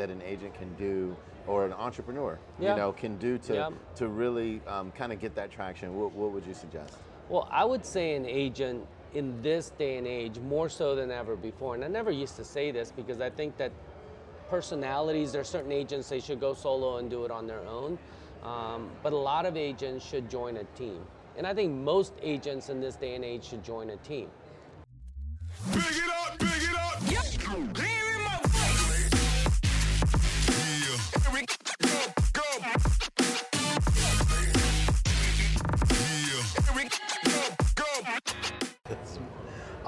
that an agent can do or an entrepreneur, Yeah. you know, can do to Yeah. to really um, kind of get that traction? What, what would you suggest? Well, I would say an agent in this day and age more so than ever before. And I never used to say this because I think that personalities, there are certain agents they should go solo and do it on their own. Um, but a lot of agents should join a team. And I think most agents in this day and age should join a team.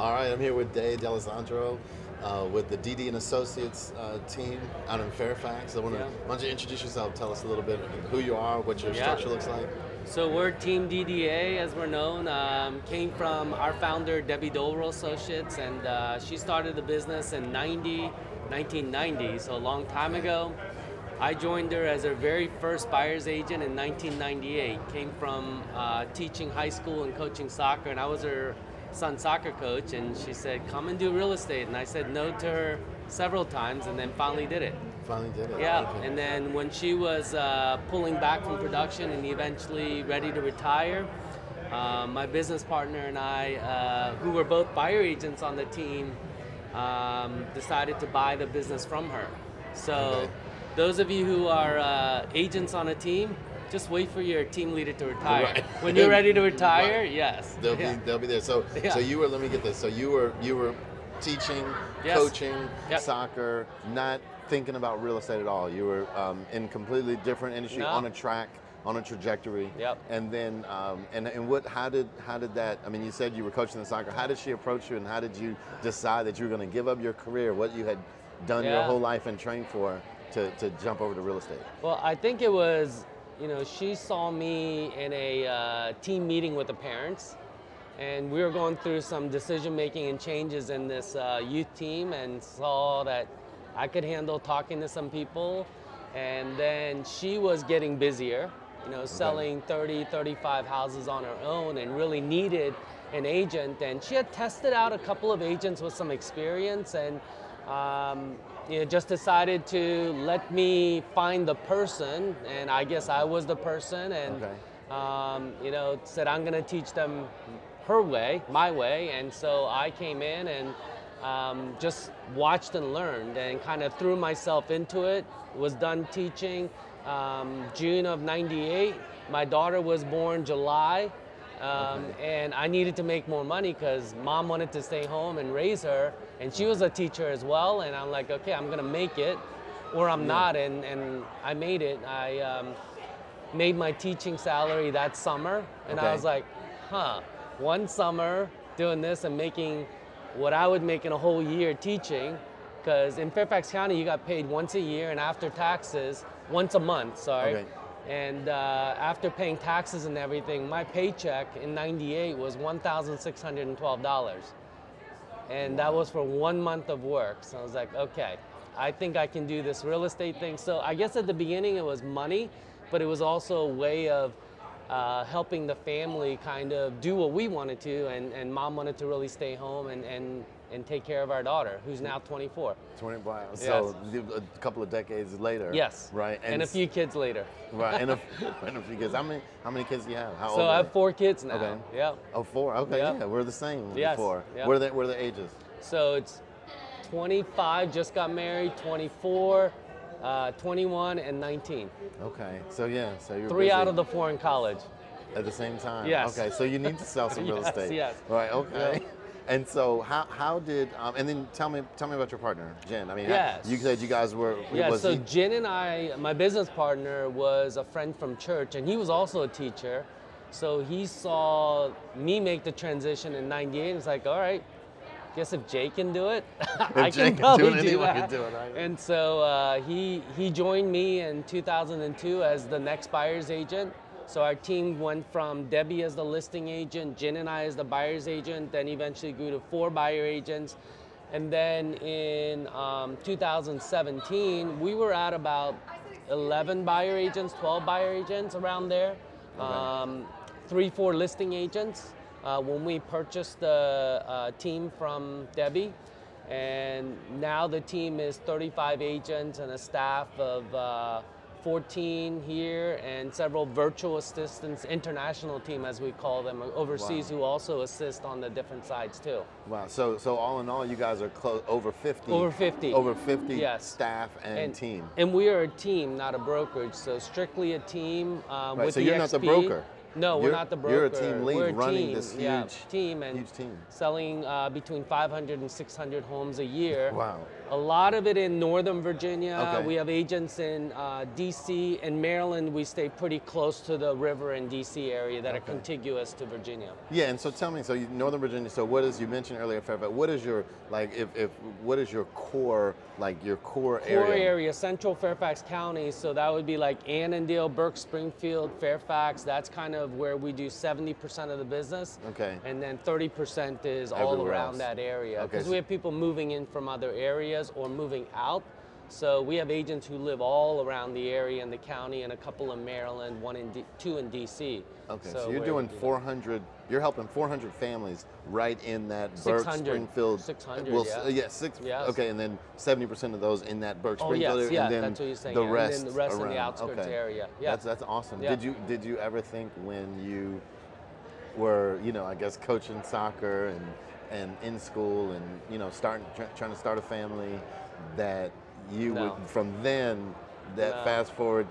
All right, I'm here with Dave D'Alessandro uh, with the DD and Associates uh, team out in Fairfax. I want to, Yeah. why don't you introduce yourself? Tell us a little bit who you are, what your Yeah. structure looks like. So we're Team DDA, as we're known. Um, came from our founder, Debbie Dolro Associates, and uh, she started the business in 90, 1990, so a long time ago. I joined her as her very first buyer's agent in 1998. Came from uh, teaching high school and coaching soccer, and I was her son's soccer coach. And she said, "Come and do real estate," and I said no to her several times, and then finally did it. Finally did it. Yeah, Okay. and then when she was uh, pulling back from production and eventually ready to retire, uh, my business partner and I, uh, who were both buyer agents on the team, um, decided to buy the business from her. So, Okay. those of you who are uh, agents on a team, just wait for your team leader to retire. Right. When you're ready to retire, Right. yes. They'll Yeah. be they'll be there. So Yeah. so you were let me get this. So you were you were teaching, Yes. coaching, Yep. soccer, not thinking about real estate at all. You were um, in completely different industry, No. on a track, on a trajectory. Yep. And then um, and and what how did how did that? I mean, you said you were coaching the soccer. How did she approach you, and how did you decide that you were going to give up your career, what you had done your whole life and trained for, to to jump over to real estate? Well, I think it was, you know, she saw me in a uh, team meeting with the parents, and we were going through some decision making and changes in this uh, youth team, and saw that I could handle talking to some people, and then she was getting busier, you know, selling 30, 35 houses on her own, and really needed an agent, and she had tested out a couple of agents with some experience, and um, you know, just decided to let me find the person, and I guess I was the person, and Okay. um, you know, said I'm going to teach them her way, my way, and so I came in and um, just watched and learned, and kind of threw myself into it. Was done teaching um, June of '98. My daughter was born July. Um, and I needed to make more money because mom wanted to stay home and raise her, and she was a teacher as well. And I'm like, okay, I'm gonna make it, or I'm not. And, and I made it. I um, made my teaching salary that summer, and I was like, huh, one summer doing this and making what I would make in a whole year teaching. Because in Fairfax County, you got paid once a year, and after taxes, once a month. Sorry. Okay. And uh, after paying taxes and everything, my paycheck in '98 was $1,612. And that was for one month of work. So I was like, okay, I think I can do this real estate thing. So I guess at the beginning it was money, but it was also a way of uh, helping the family kind of do what we wanted to. And, and mom wanted to really stay home and, and, and take care of our daughter, who's now 24. 20 wow. So a couple of decades later. Yes. Right. And, a few kids later. Right, and a, and a few kids. How many? How many kids do you have? How So I have four kids now. Okay. Yep. Oh, four. Okay, Yeah. yeah, we're the same. Yes, Four. yeah. What are the What are the ages? So it's 25, just got married, 24, uh, 21, and 19. Okay, so yeah, so you're Three busy out of the four in college. at the same time. Yes. Okay, so you need to sell some real Yes, estate. yes. Right. Okay. Yeah. And so how how did um, and then tell me tell me about your partner Jin. I mean, Yes. you said you guys were. Yeah, so he- Jin and I, my business partner was a friend from church, and he was also a teacher. So he saw me make the transition in '98, and it's like, all right, guess if Jay can do it, I Jay can do probably it, do, that. do it, right? And so uh, he he joined me in 2002 as the next buyer's agent. So our team went from Debbie as the listing agent, Jin and I as the buyer's agent, then eventually grew to four buyer agents. And then in um, 2017, we were at about 11 buyer agents, 12 buyer agents around there, um, three, four listing agents uh, when we purchased the uh, team from Debbie. And now the team is 35 agents and a staff of uh, 14 here and several virtual assistants, international team as we call them, overseas Wow. who also assist on the different sides too. Wow. So so all in all, you guys are close over 50. Over 50. Over 50 Yes. staff and, and team. And we are a team, not a brokerage. So strictly a team um, Right, with so the you're not the broker. No, we're You're- not the broker. you're a team lead We're a running team, this yeah, huge- team and huge team. selling uh, between 500 and 600 homes a year. Wow. A lot of it in Northern Virginia. Okay. We have agents in uh, D.C. and Maryland. We stay pretty close to the river in D.C. area that are contiguous to Virginia. Yeah, and so tell me, so you, Northern Virginia. So what is you mentioned earlier, Fairfax? What is your like? If, if what is your core like your core, core area? area, Central Fairfax County. So that would be like Annandale, Burke, Springfield, Fairfax. That's kind of where we do 70% of the business. Okay. And then 30% is all around else. that area. Because so- we have people moving in from other areas or moving out. So we have agents who live all around the area in the county and a couple in Maryland, one in D- two in DC. Okay, so, you're doing 400. You're helping 400 families right in that Burke Springfield. 600, Well, yeah. s- yeah, six. Yes. Okay, and then 70% of those in that Burke Oh, Springfield yes, area, yeah, and then that's what you're saying, the yeah, and then rest the rest in the around. outskirts okay. area, yeah. That's that's awesome. Yeah. Did you did you ever think when you were you know I guess coaching soccer and and in school and you know starting try, trying to start a family that you No. would from then that No. fast forward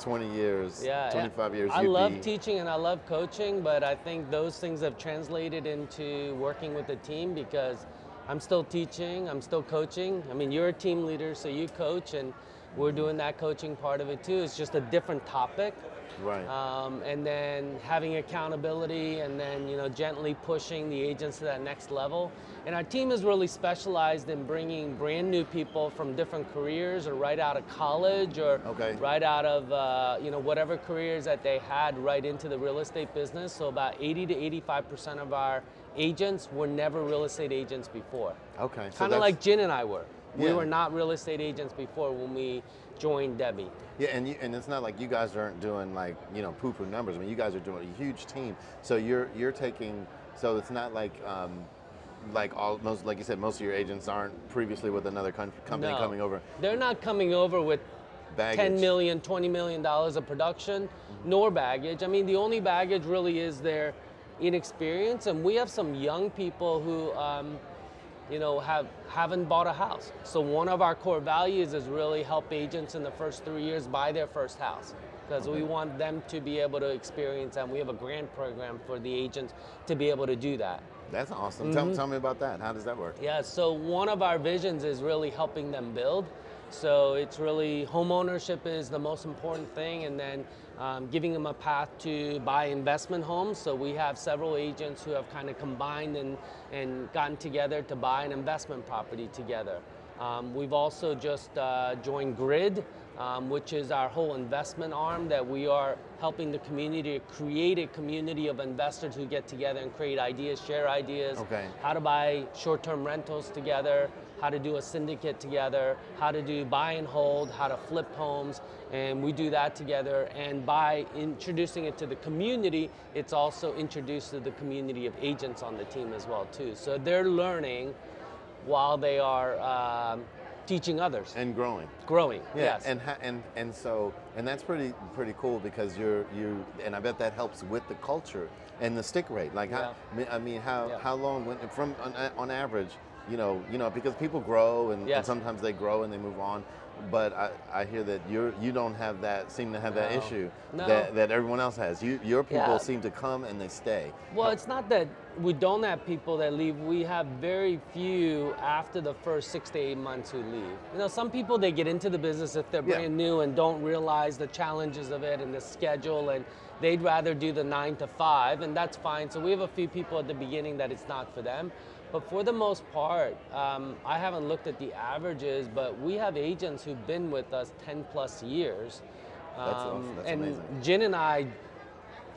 20 years, yeah, 25 years. I love be, teaching and I love coaching, but I think those things have translated into working with the team because I'm still teaching, I'm still coaching. I mean, you're a team leader, so you coach, and we're doing that coaching part of it too. It's just a different topic. Right. Um, and then having accountability and then you know gently pushing the agents to that next level and our team is really specialized in bringing brand new people from different careers or right out of college or Okay. right out of uh, you know whatever careers that they had right into the real estate business so about 80 to 85 percent of our agents were never real estate agents before okay. so kind of like Jen and I were we Yeah. were not real estate agents before when we joined Debbie Yeah, and you, and it's not like you guys aren't doing like you know poo poo numbers. I mean, you guys are doing a huge team. So you're you're taking. So it's not like um, like all most like you said, most of your agents aren't previously with another con- company No. coming over. They're not coming over with Baggage. 10 million, 20 million dollars of production, nor baggage. I mean, the only baggage really is their inexperience, and we have some young people who, um, you know, have haven't bought a house. So one of our core values is really help agents in the first three years buy their first house. Because we want them to be able to experience, and we have a grant program for the agents to be able to do that. That's awesome. Mm-hmm. Tell, tell me about that. How does that work? Yeah, so one of our visions is really helping them build. So it's really home ownership is the most important thing, and then um, giving them a path to buy investment homes. So we have several agents who have kind of combined and, and gotten together to buy an investment property together. Um, we've also just uh, joined Grid, um, which is our whole investment arm that we are helping the community create a community of investors who get together and create ideas, share ideas, Okay. how to buy short-term rentals together, how to do a syndicate together, how to do buy and hold, how to flip homes, and we do that together. And by introducing it to the community, it's also introduced to the community of agents on the team as well too. So they're learning while they are um, teaching others, And growing. growing. Yeah, yes. and and and so and that's pretty pretty cool because you're you and I bet that helps with the culture and the stick rate. Like how I mean- I mean how Yeah. how long when from on, on average, you know, you know because people grow and, and sometimes they grow and they move on. But I, I hear that you're you don't have that seem to have that issue No. that, that everyone else has. You your people Yeah. seem to come and they stay. Well, it's not that we don't have people that leave. We have very few after the first six to eight months who leave. You know, some people they get into the business if they're Yeah. brand new and don't realize the challenges of it and the schedule, and they'd rather do the nine to five, and that's fine. So we have a few people at the beginning that it's not for them. But for the most part, um, I haven't looked at the averages, but we have agents who've been with us 10 plus years. That's awesome. That's and amazing. Jin and I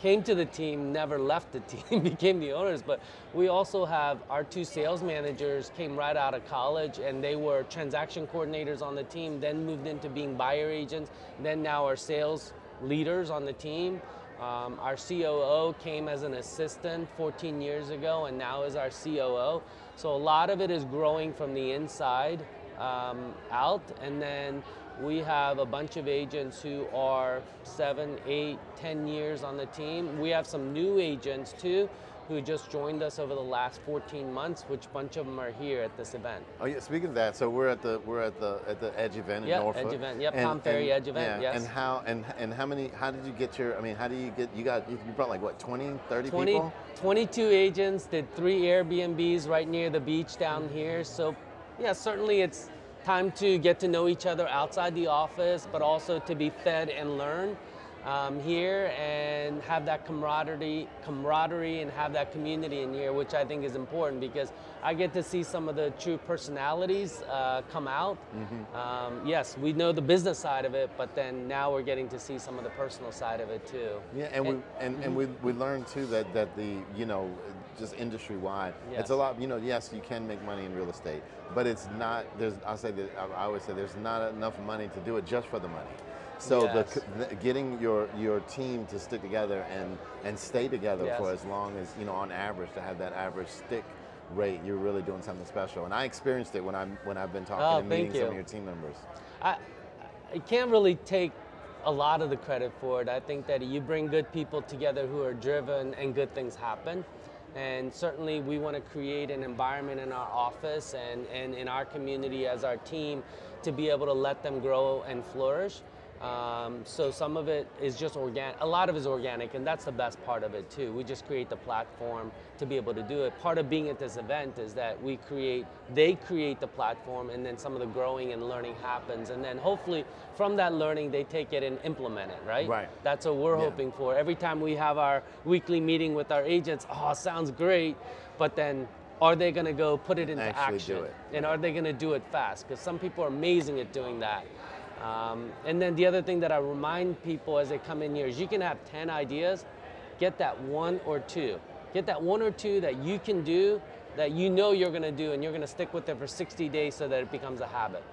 came to the team, never left the team, became the owners. But we also have our two sales managers came right out of college and they were transaction coordinators on the team, then moved into being buyer agents, then now are sales leaders on the team. Um, our COO came as an assistant 14 years ago and now is our COO. So a lot of it is growing from the inside um, out, and then we have a bunch of agents who are seven, eight, ten years on the team. We have some new agents too who just joined us over the last 14 months, which bunch of them are here at this event. Oh yeah. Speaking of that, so we're at the we're at the at the Edge event in Yeah, Norfolk. Edge event. Yep, Tom Ferry Edge event, Yeah, yes. And how and and how many? How did you get your? I mean, how do you get? You got you brought like what 20, 30 20, people? 22 agents did three Airbnbs right near the beach down here. So, yeah, certainly it's time to get to know each other outside the office, but also to be fed and learn um, here and have that camaraderie, camaraderie, and have that community in here, which I think is important because I get to see some of the true personalities uh, come out. Mm-hmm. Um, yes, we know the business side of it, but then now we're getting to see some of the personal side of it too. Yeah, and, we and, mm-hmm. and we we learned too that that the you know just industry wide, Yes. it's a lot. You know, yes, you can make money in real estate, but it's not. There's I say that I always say there's not enough money to do it just for the money. So Yes. the, the getting your your team to stick together and and stay together for as long as you know on average to have that average stick rate, you're really doing something special. And I experienced it when I'm when I've been talking Oh, and meeting some of your team members. I, I can't really take a lot of the credit for it. I think that you bring good people together who are driven and good things happen. And certainly we want to create an environment in our office and, and in our community as our team to be able to let them grow and flourish. Um, so some of it is just organic. A lot of it is organic, and that's the best part of it too. We just create the platform to be able to do it. Part of being at this event is that we create, they create the platform, and then some of the growing and learning happens, and then hopefully from that learning they take it and implement it. Right. Right. That's what we're Yeah. hoping for. Every time we have our weekly meeting with our agents, oh, sounds great, but then. Are they going to go put it into Actually action? do it. And are they going to do it fast? Because some people are amazing at doing that. Um, and then the other thing that I remind people as they come in here is you can have 10 ideas, get that one or two. Get that one or two that you can do that you know you're going to do and you're going to stick with it for 60 days so that it becomes a habit.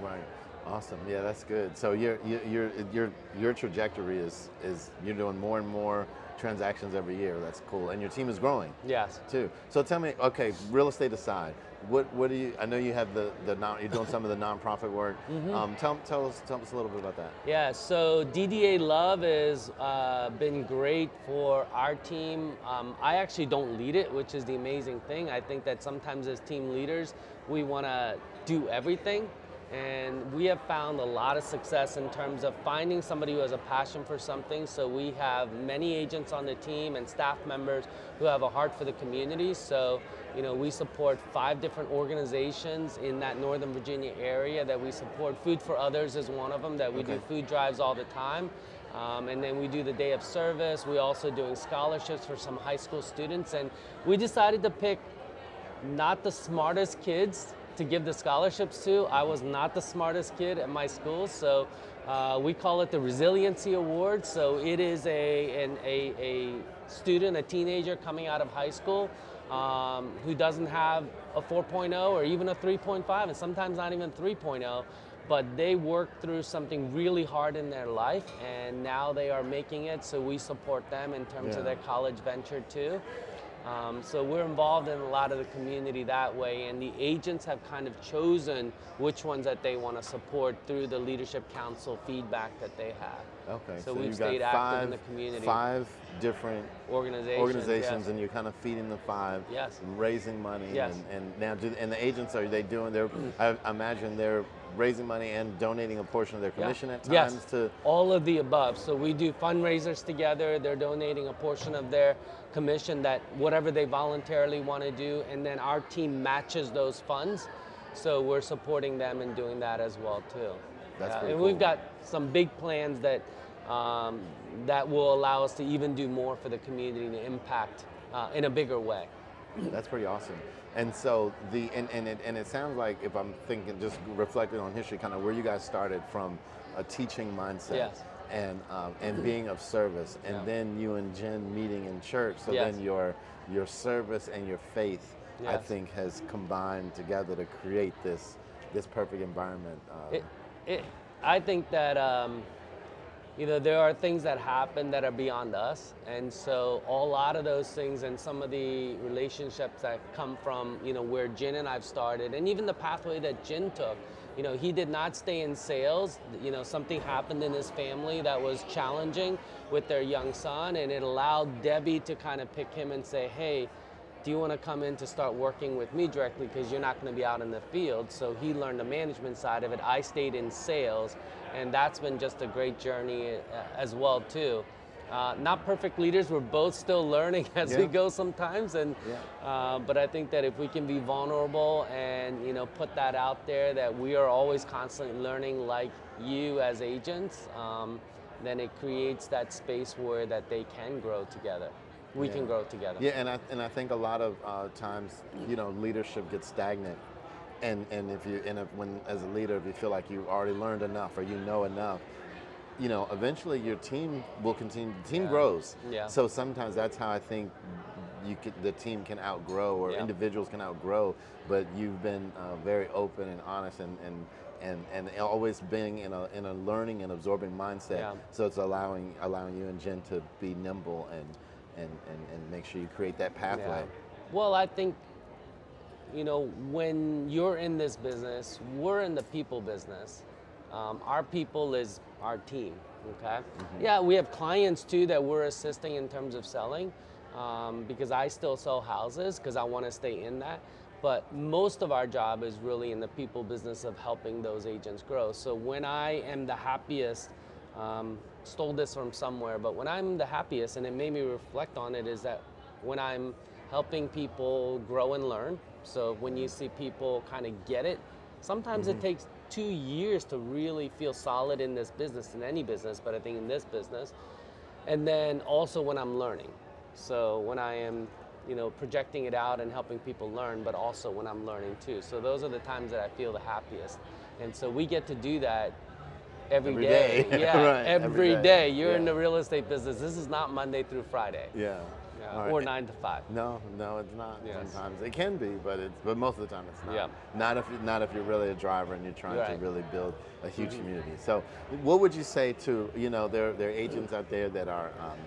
Right. Awesome. Yeah, that's good. So your your your your your trajectory is is you're doing more and more transactions every year. That's cool, and your team is growing Yes. too. So tell me, okay, real estate aside, what what do you? I know you have the the non, you're doing some of the nonprofit work. Mm-hmm. Um, tell tell us tell us a little bit about that. Yeah, so DDA Love has uh, been great for our team. Um, I actually don't lead it, which is the amazing thing. I think that sometimes as team leaders, we want to do everything. And we have found a lot of success in terms of finding somebody who has a passion for something. So we have many agents on the team and staff members who have a heart for the community. So, you know, we support five different organizations in that Northern Virginia area that we support. Food for Others is one of them that we do food drives all the time. Um, and then we do the day of service. We also doing scholarships for some high school students. And we decided to pick not the smartest kids to give the scholarships to. I was not the smartest kid at my school, so uh, we call it the Resiliency Award. So it is a, an, a, a student, a teenager coming out of high school um, who doesn't have a 4.0 or even a 3.5, and sometimes not even 3.0. But they worked through something really hard in their life, and now they are making it. So we support them in terms Yeah. of their college venture too. Um, so we're involved in a lot of the community that way, and the agents have kind of chosen which ones that they want to support through the leadership council feedback that they have. Okay. So, we've stayed got active five, in the community. Five different Organizations. organizations, yes. and you're kind of feeding the five, Yes. raising money, Yes. and, and now do and the agents are they doing their? I imagine they're raising money and donating a portion of their Yeah. commission at times yes. to. all of the above. So we do fundraisers together. They're donating a portion of their commission that whatever they voluntarily want to do, and then our team matches those funds. So we're supporting them and doing that as well too. That's Yeah, and we've got some big plans that um, that will allow us to even do more for the community to impact uh, in a bigger way. That's pretty awesome. And so the and, and it and it sounds like if I'm thinking just reflecting on history, kind of where you guys started from a teaching mindset. Yes. And um, and being of service, and Yeah. then you and Jin meeting in church. So Yes. then your your service and your faith, I think, has combined together to create this this perfect environment. Uh, It, it, I think that um, you know, there are things that happen that are beyond us. And so a lot of those things and some of the relationships that come from, you know, where Jin and I've started and even the pathway that Jin took. You know, he did not stay in sales. You know, something happened in his family that was challenging with their young son and it allowed Debbie to kind of pick him and say, hey, do you want to come in to start working with me directly because you're not going to be out in the field? So he learned the management side of it. I stayed in sales and that's been just a great journey uh, as well too. Uh, not perfect leaders we're both still learning as we go sometimes and Yeah. uh, but i think that if we can be vulnerable and you know put that out there that we are always constantly learning like you as agents um, then it creates that space where that they can grow together we can grow together Yeah, and I and I think a lot of uh, times, you know, leadership gets stagnant, and and if you and if, when as a leader, if you feel like you've already learned enough or you know enough, you know, eventually your team will continue. The team Yeah. grows. Yeah. So sometimes that's how I think you could, the team can outgrow or Yeah. individuals can outgrow. But you've been uh, very open and honest and. and and, and always being in a, in a learning and absorbing mindset, Yeah. so it's allowing allowing you and Jin to be nimble and and, and, and make sure you create that pathway. Yeah. Well, I think, you know, when you're in this business, we're in the people business. Um, our people is our team, okay? Yeah, we have clients too that we're assisting in terms of selling um, because I still sell houses because I want to stay in that. But most of our job is really in the people business of helping those agents grow. So when I am the happiest, um, stole this from somewhere, but when I'm the happiest, and it made me reflect on it, is that when I'm helping people grow and learn. So when you see people kind of get it, sometimes it mm-hmm. takes two years to really feel solid in this business, in any business, but I think in this business. And then also when I'm learning. So when I am, you know, projecting it out and helping people learn, but also when I'm learning too. So those are the times that I feel the happiest. And so we get to do that Every every day. day. Yeah, Right, every every day. day. You're in the real estate business. This is not Monday through Friday. Yeah. Yeah, right. Or nine to five. No, no, it's not. Yes. Sometimes it can be, but it's but most of the time it's not. Yeah. Not if not if you're really a driver and you're trying Right. Mm-hmm. to really build a huge community. So, what would you say to you know there there are agents out there that are. Um,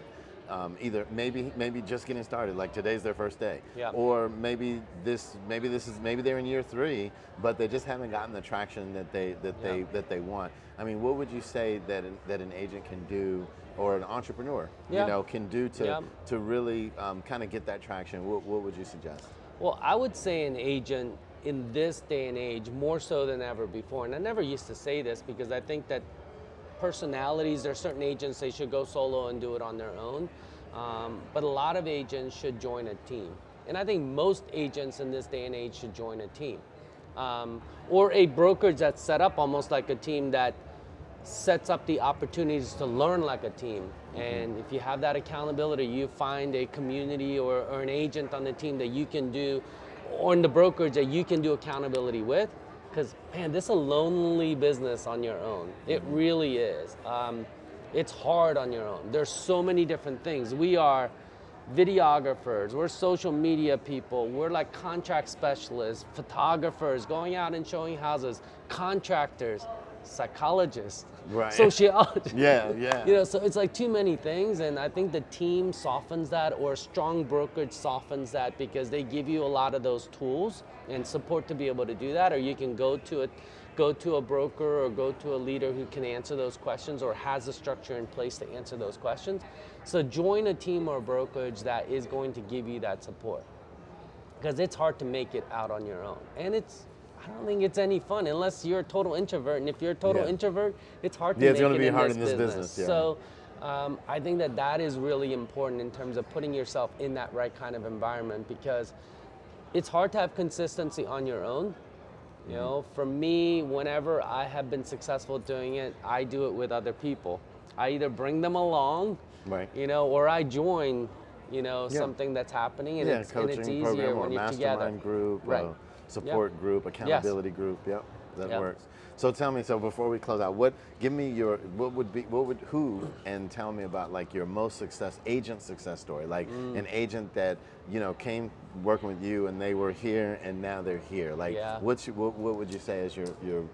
um, either maybe maybe just getting started, like today's their first day, Yeah. or maybe this maybe this is maybe they're in year three, but they just haven't gotten the traction that they that they that they want. I mean, what would you say that an, that an agent can do, or an entrepreneur, Yeah. you know, can do to Yeah. to really um, kind of get that traction? What, what would you suggest? Well, I would say an agent in this day and age more so than ever before. And I never used to say this because I think that personalities, there are certain agents they should go solo and do it on their own. Um, but a lot of agents should join a team. And I think most agents in this day and age should join a team. Um, or a brokerage that's set up almost like a team that sets up the opportunities to learn like a team. And if you have that accountability, you find a community or, or an agent on the team that you can do, or in the brokerage that you can do accountability with. Because, man, this is a lonely business on your own. It really is. Um, it's hard on your own. There's so many different things. We are videographers, we're social media people, we're like contract specialists, photographers, going out and showing houses, contractors, psychologists, Right. sociologists. Yeah, yeah. You know, so it's like too many things, and I think the team softens that, or strong brokerage softens that because they give you a lot of those tools and support to be able to do that. Or you can go to a, go to a broker or go to a leader who can answer those questions or has a structure in place to answer those questions. So join a team or a brokerage that is going to give you that support because it's hard to make it out on your own, and it's. I don't think it's any fun unless you're a total introvert. And if you're a total Yeah. introvert, it's hard to Yeah, it's gonna it be hard this in this business. business, yeah. So um, I think that that is really important in terms of putting yourself in that right kind of environment because it's hard to have consistency on your own. You know, for me, whenever I have been successful doing it, I do it with other people. I either bring them along, Right. you know, or I join, you know, Yeah. something that's happening, and, yeah, it's, and coaching it's easier program or when you're together. group, Right. uh, support group, accountability group. Yep, that Yep. works. So tell me, so before we close out, what give me your what would be what would who and tell me about like your most success agent success story, like Mm. an agent that you know came working with you and they were here and now they're here. Like Yeah. what's your, what, what would you say is your your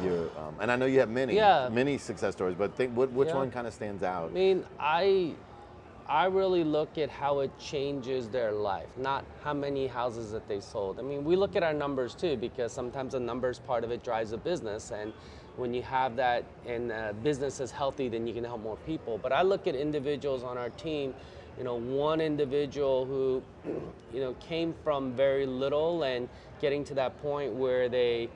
your um, and I know you have many Yeah. many success stories, but think what which Yeah. one kind of stands out? I mean, I I really look at how it changes their life, not how many houses that they sold. I mean, we look at our numbers too because sometimes the numbers part of it drives a business and when you have that and uh, business is healthy, then you can help more people. But I look at individuals on our team, you know, one individual who, you know, came from very little and getting to that point where they,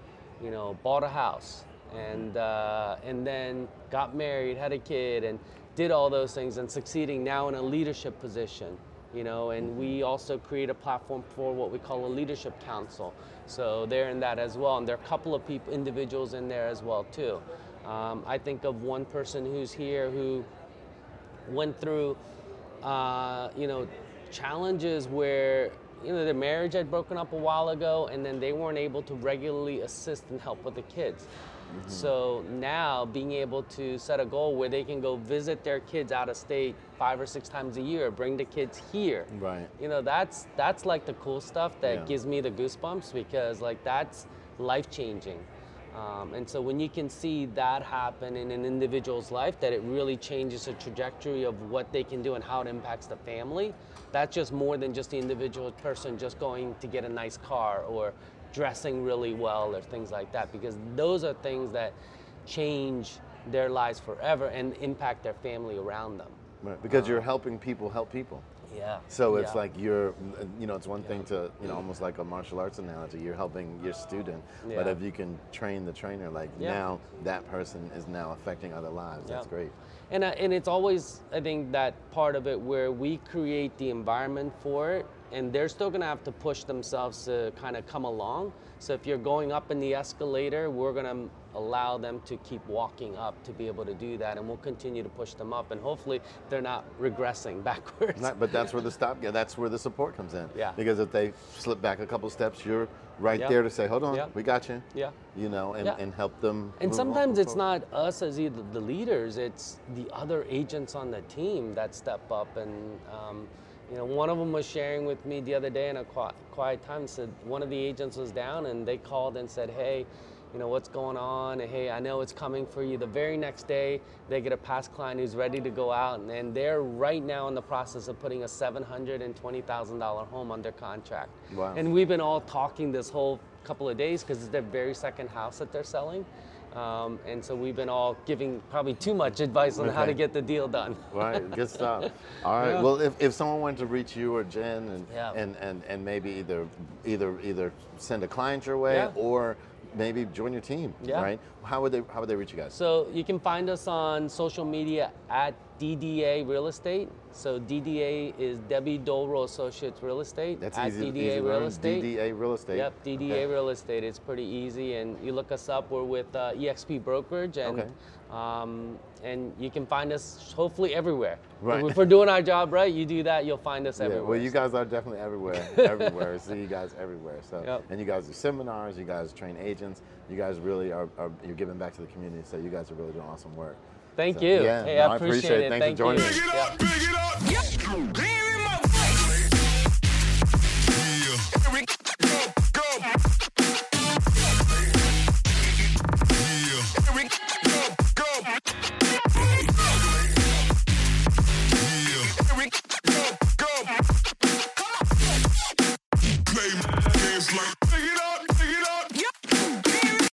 you know, bought a house and uh, and then got married, had a kid, and did all those things, and succeeding now in a leadership position. You know, and we also create a platform for what we call a leadership council. So they're in that as well, and there are a couple of people, individuals in there as well too. Um, I think of one person who's here who went through, uh, you know, challenges where you know their marriage had broken up a while ago, and then they weren't able to regularly assist and help with the kids. So now being able to set a goal where they can go visit their kids out of state five or six times a year, bring the kids here. Right. You know, that's that's like the cool stuff that Yeah. gives me the goosebumps because like that's life changing. Um, and so when you can see that happen in an individual's life, that it really changes the trajectory of what they can do and how it impacts the family, that's just more than just the individual person just going to get a nice car or dressing really well or things like that. Because those are things that change their lives forever and impact their family around them. Right, Because you're helping people help people. Yeah. So it's Yeah. like you're, you know, it's one thing to, you know, almost like a martial arts analogy. You're helping your student, but if you can train the trainer, like Yeah. now that person is now affecting other lives. That's great. And, uh, and it's always, I think, that part of it where we create the environment for it, and they're still gonna have to push themselves to kind of come along. So if you're going up in the escalator, we're gonna allow them to keep walking up to be able to do that, and we'll continue to push them up, and hopefully they're not regressing backwards. Not, but that's where the stop. Yeah, that's where the support comes in. Yeah. Because if they slip back a couple steps, you're right there to say, "Hold on, we got you." Yeah. You know, and, Yeah. and help them. And sometimes it's forward. not us as either the leaders; it's the other agents on the team that step up. And um, you know, one of them was sharing with me the other day in a quiet, time. Said one of the agents was down, and they called and said, "Hey, you know what's going on? And, hey, I know it's coming for you." The very next day, they get a past client who's ready to go out, and, and they're right now in the process of putting a seven hundred and twenty thousand dollar home under contract. Wow. And we've been all talking this whole couple of days because it's their very second house that they're selling. Um, and so we've been all giving probably too much advice on how to get the deal done. Right, good stuff. All right. Yeah. Well, if, if someone wanted to reach you or Jin and, Yeah. and, and, and maybe either either either send a client your way Yeah. or maybe join your team, Yeah. right? How would they how would they reach you guys? So you can find us on social media at DDA Real Estate. So DDA is Debbie Dolro Associates Real Estate That's at easy. DDA easy Real learn. Estate. DDA Real Estate. Yep, DDA Okay. Real Estate. It's pretty easy, and you look us up. We're with uh, EXP Brokerage, and Okay. um, and you can find us hopefully everywhere. Right. If we're doing our job right, you do that, you'll find us Yeah, everywhere. well, you guys are definitely everywhere, everywhere. See you guys everywhere. So, Yep. and you guys do seminars. You guys train agents. You guys really are, are you're giving back to the community. So you guys are really doing awesome work. Thank So, you. yeah, hey, no, I I appreciate appreciate it. It. Thanks for Thank joining you. me.